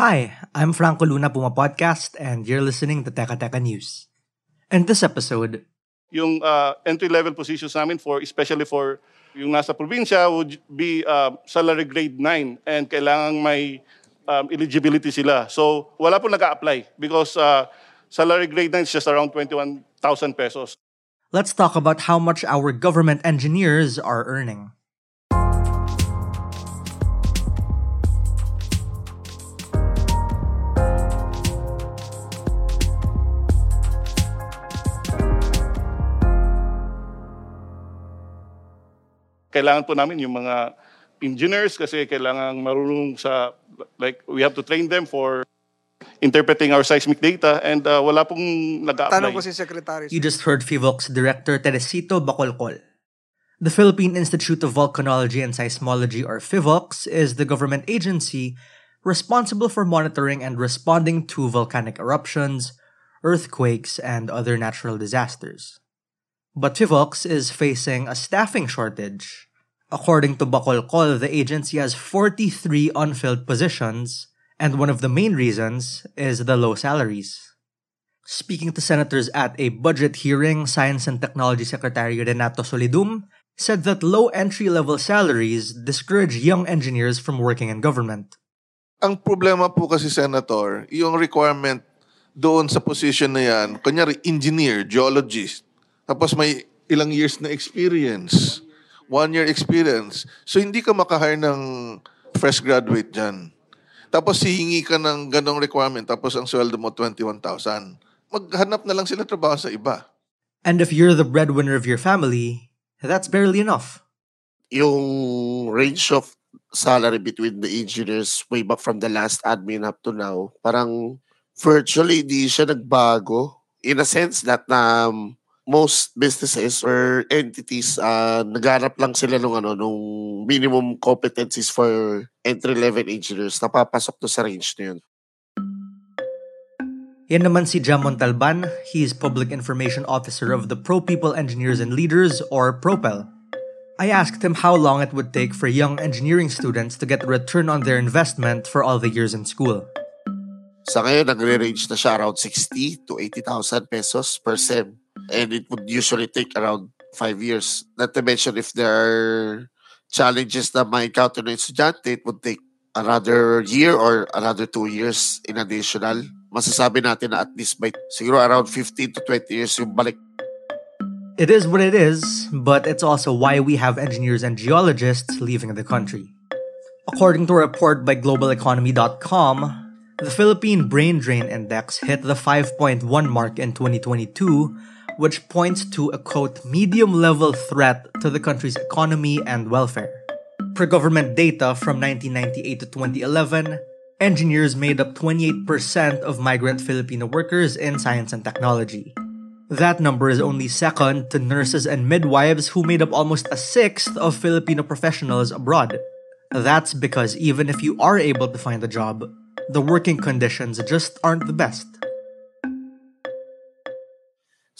Hi, I'm Franco Luna Puma Podcast, and you're listening to Teka Teka News. In this episode, yung uh, entry-level positions namin for, especially for yung nasa probinsya would be uh, salary grade 9 and kailangan may um, eligibility sila. So wala po nag-a-apply because uh, salary grade 9 is just around 21,000 pesos. let's talk about how much our government engineers are earning. Kailangan po namin yung mga engineers kasi kailangan marunong sa, like, we have to train them for interpreting our seismic data and uh, wala pong nag-a-apply. Tanong ko si Secretary. You just heard FIVOX Director Teresito Bacolcol. The Philippine Institute of Volcanology and Seismology, or FIVOX, is the government agency responsible for monitoring and responding to volcanic eruptions, earthquakes, and other natural disasters. But FIVOX is facing a staffing shortage. According to Bacolcol, the agency has 43 unfilled positions, and one of the main reasons is the low salaries. Speaking to senators at a budget hearing, Science and Technology Secretary Renato Solidum said that low entry level salaries discourage young engineers from working in government. Ang problema po kasi, Senator, yung requirement doon sa position na yan, kunyari engineer, geologist, tapos may ilang years na experience, one year experience. So hindi ka makahire ng fresh graduate dyan. Tapos hihingi ka ng ganong requirement, tapos ang sweldo mo 21,000. Maghanap na lang sila trabaho sa iba. And if you're the breadwinner of your family, that's barely enough. yung range of salary between the engineers way back from the last admin up to now, parang virtually di siya nagbago in a sense that um, most businesses or entities uh, naghanap lang sila nung ano nung minimum competencies for entry level engineers napapasok to sa range na yun. Yan naman si Jam Montalban. He's Public Information Officer of the Pro People Engineers and Leaders, or PROPEL. I asked him how long it would take for young engineering students to get a return on their investment for all the years in school. Sa ngayon, nagre-range na siya around 60 to 80,000 pesos per sem. And it would usually take around 5 years. Not to mention if there are challenges na may encounter ng estudyante, it would take another year or another 2 years in additional. Masasabi natin na at least by siguro around 15 to 20 years yung balik It is what it is, but it's also why we have engineers and geologists leaving the country. According to a report by globaleconomy.com, the Philippine Brain Drain Index hit the 5.1 mark in 2022, which points to a quote medium level threat to the country's economy and welfare. Per government data from 1998 to 2011, engineers made up 28% of migrant Filipino workers in science and technology. That number is only second to nurses and midwives who made up almost a sixth of Filipino professionals abroad. That's because even if you are able to find a job, the working conditions just aren't the best.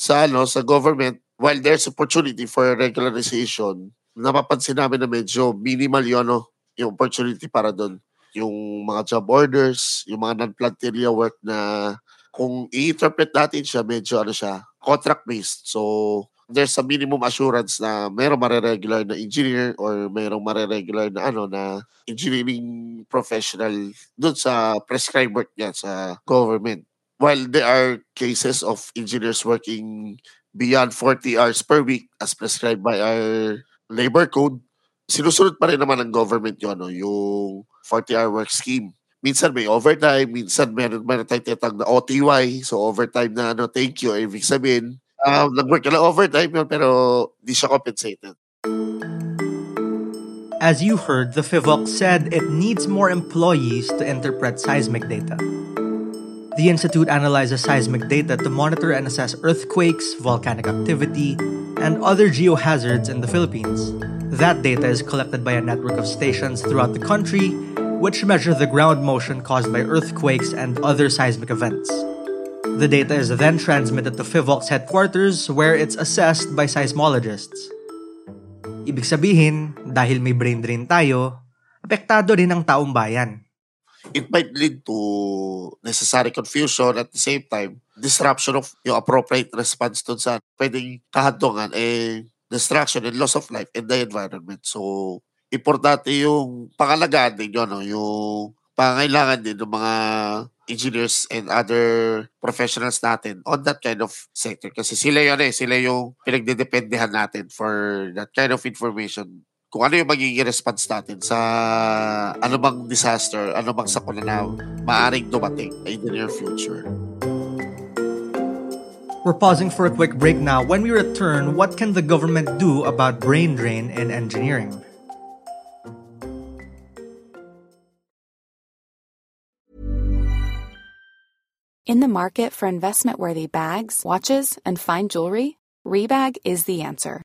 Sa ano sa government while there's opportunity for regularization napapansin namin na medyo minimal yung ano yung opportunity para doon yung mga job orders yung mga non-planteria work na kung i-interpret natin siya medyo ano siya contract based so there's a minimum assurance na mayroong mareregular na engineer or mayroong mareregular na ano na engineering professional doon sa prescribed work niya sa government while there are cases of engineers working beyond 40 hours per week as prescribed by our labor code, sinusunod pa rin naman ng government yun, no, yung 40-hour work scheme. Minsan may overtime, minsan meron, meron tayong na OTY, so overtime na ano, thank you, ibig sabihin, um, nag-work lang overtime yun, pero di siya compensated. As you heard, the FIVOC said it needs more employees to interpret seismic data. The Institute analyzes seismic data to monitor and assess earthquakes, volcanic activity, and other geohazards in the Philippines. That data is collected by a network of stations throughout the country, which measure the ground motion caused by earthquakes and other seismic events. The data is then transmitted to FIVOC's headquarters, where it's assessed by seismologists. Ibig sabihin, dahil may brain drain tayo, apektado rin ang taong bayan. It might lead to necessary confusion at the same time, disruption of yung appropriate response dun sa pwedeng kahadungan, eh, destruction and loss of life in the environment. So, importante yung pangalagaan din no? yung pangailangan din ng mga engineers and other professionals natin on that kind of sector. Kasi sila yun eh, sila yung pinagdedependehan natin for that kind of information. Kung ano yung magiging response natin sa ano bang disaster, ano bang sakuna na maaring dumating in the near future. We're pausing for a quick break now. When we return, what can the government do about brain drain in engineering? In the market for investment worthy bags, watches, and fine jewelry, Rebag is the answer.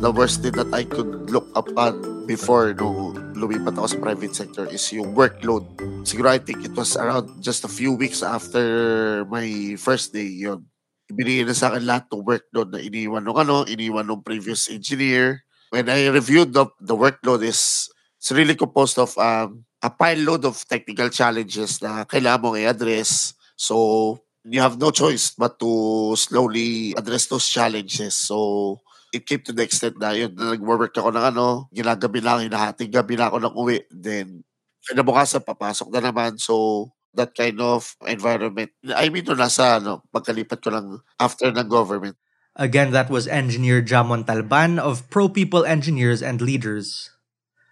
The worst thing that I could look upon before no lumipat ako sa private sector is yung workload. Siguro I think it was around just a few weeks after my first day yon. Ibinigay na sa akin lahat ng workload na iniwan ng ano, iniwan ng previous engineer. When I reviewed the, the workload is it's really composed of um, a pile load of technical challenges na kailangan mong i-address. So, you have no choice but to slowly address those challenges. So, it came to the extent na yun, na nag-work ako ng ano, ginagabi lang, hinahating gabi na ako ng uwi. Then, kinabukasan, papasok na naman. So, that kind of environment. I mean, no, nasa, ano, pagkalipat ko lang after ng government. Again, that was engineer Jamon Talban of Pro People Engineers and Leaders.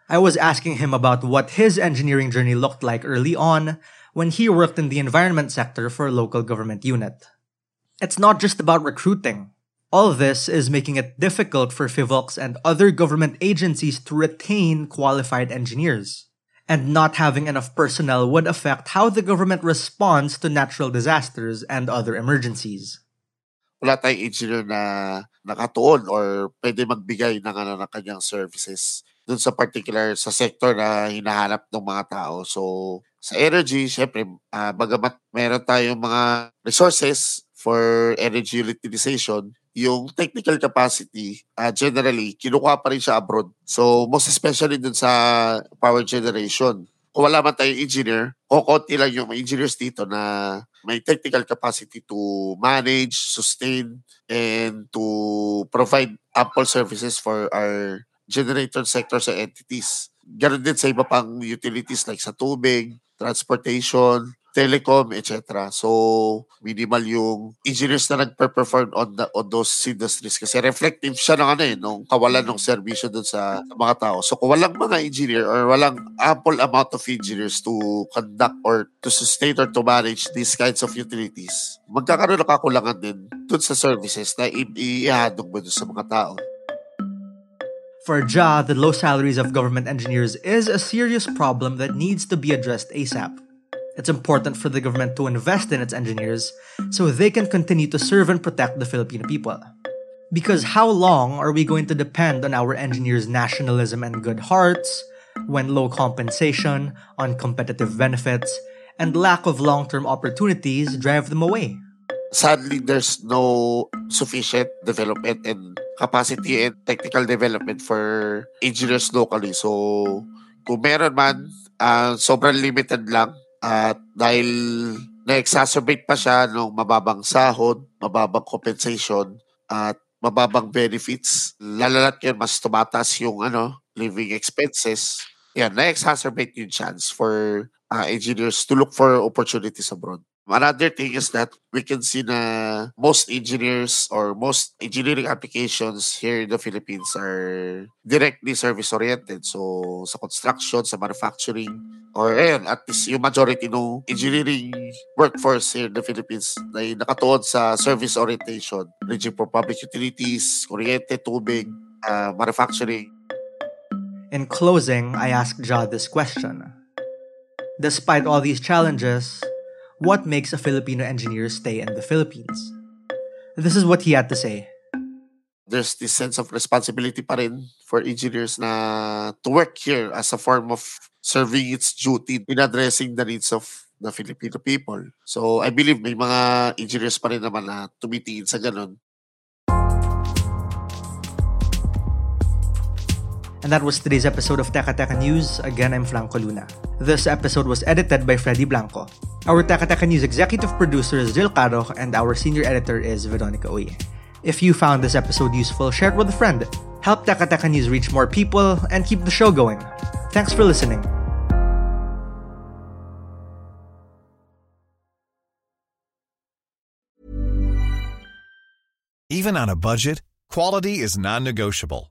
I was asking him about what his engineering journey looked like early on when he worked in the environment sector for a local government unit. It's not just about recruiting. All this is making it difficult for FIVOX and other government agencies to retain qualified engineers. And not having enough personnel would affect how the government responds to natural disasters and other emergencies. Wala tayong engineer na nakatuon or pwede magbigay ng, ano, ng kanyang services dun sa particular sa sector na hinahanap ng mga tao. So, sa energy, syempre, uh, bagamat meron tayong mga resources for energy utilization, yung technical capacity, uh, generally, kinukuha pa rin siya abroad. So, most especially dun sa power generation. Kung wala man tayong engineer, kukunti lang yung engineers dito na may technical capacity to manage, sustain, and to provide ample services for our generator sectors and entities. Ganon din sa iba pang utilities like sa tubig, transportation, telecom, etc. So, minimal yung engineers na nagpe-perform on, the, on those industries kasi reflective siya ng ano eh, nung kawalan ng serbisyo dun sa, mga tao. So, kung walang mga engineer or walang ample amount of engineers to conduct or to sustain or to manage these kinds of utilities, magkakaroon ng kakulangan din dun sa services na i- ihandog mo dun sa mga tao. For Ja, the low salaries of government engineers is a serious problem that needs to be addressed ASAP. It's important for the government to invest in its engineers so they can continue to serve and protect the Filipino people. Because how long are we going to depend on our engineers' nationalism and good hearts when low compensation, uncompetitive benefits, and lack of long term opportunities drive them away? sadly there's no sufficient development and capacity and technical development for engineers locally. So, kung meron man, uh, sobrang limited lang. At dahil na-exacerbate pa siya ng mababang sahod, mababang compensation, at mababang benefits, lalalat yun, mas tumataas yung ano, living expenses. Yan, na-exacerbate yung chance for uh, engineers to look for opportunities abroad. Another thing is that we can see na most engineers or most engineering applications here in the Philippines are directly service-oriented. So, sa construction, sa manufacturing, or ayun, at least yung majority ng engineering workforce here in the Philippines ay nakatuon sa service orientation, ranging for public utilities, kuryente, tubig, uh, manufacturing. In closing, I asked Ja this question. Despite all these challenges, what makes a Filipino engineer stay in the Philippines? This is what he had to say. There's this sense of responsibility pa rin for engineers na to work here as a form of serving its duty in addressing the needs of the Filipino people. So I believe may mga engineers pa rin naman na tumitingin sa ganun. And that was today's episode of Teka Teka News. Again, I'm Franco Luna. This episode was edited by Freddy Blanco. Our Teka News executive producer is Jill Caro, and our senior editor is Veronica Uy. If you found this episode useful, share it with a friend. Help Teka News reach more people and keep the show going. Thanks for listening. Even on a budget, quality is non-negotiable.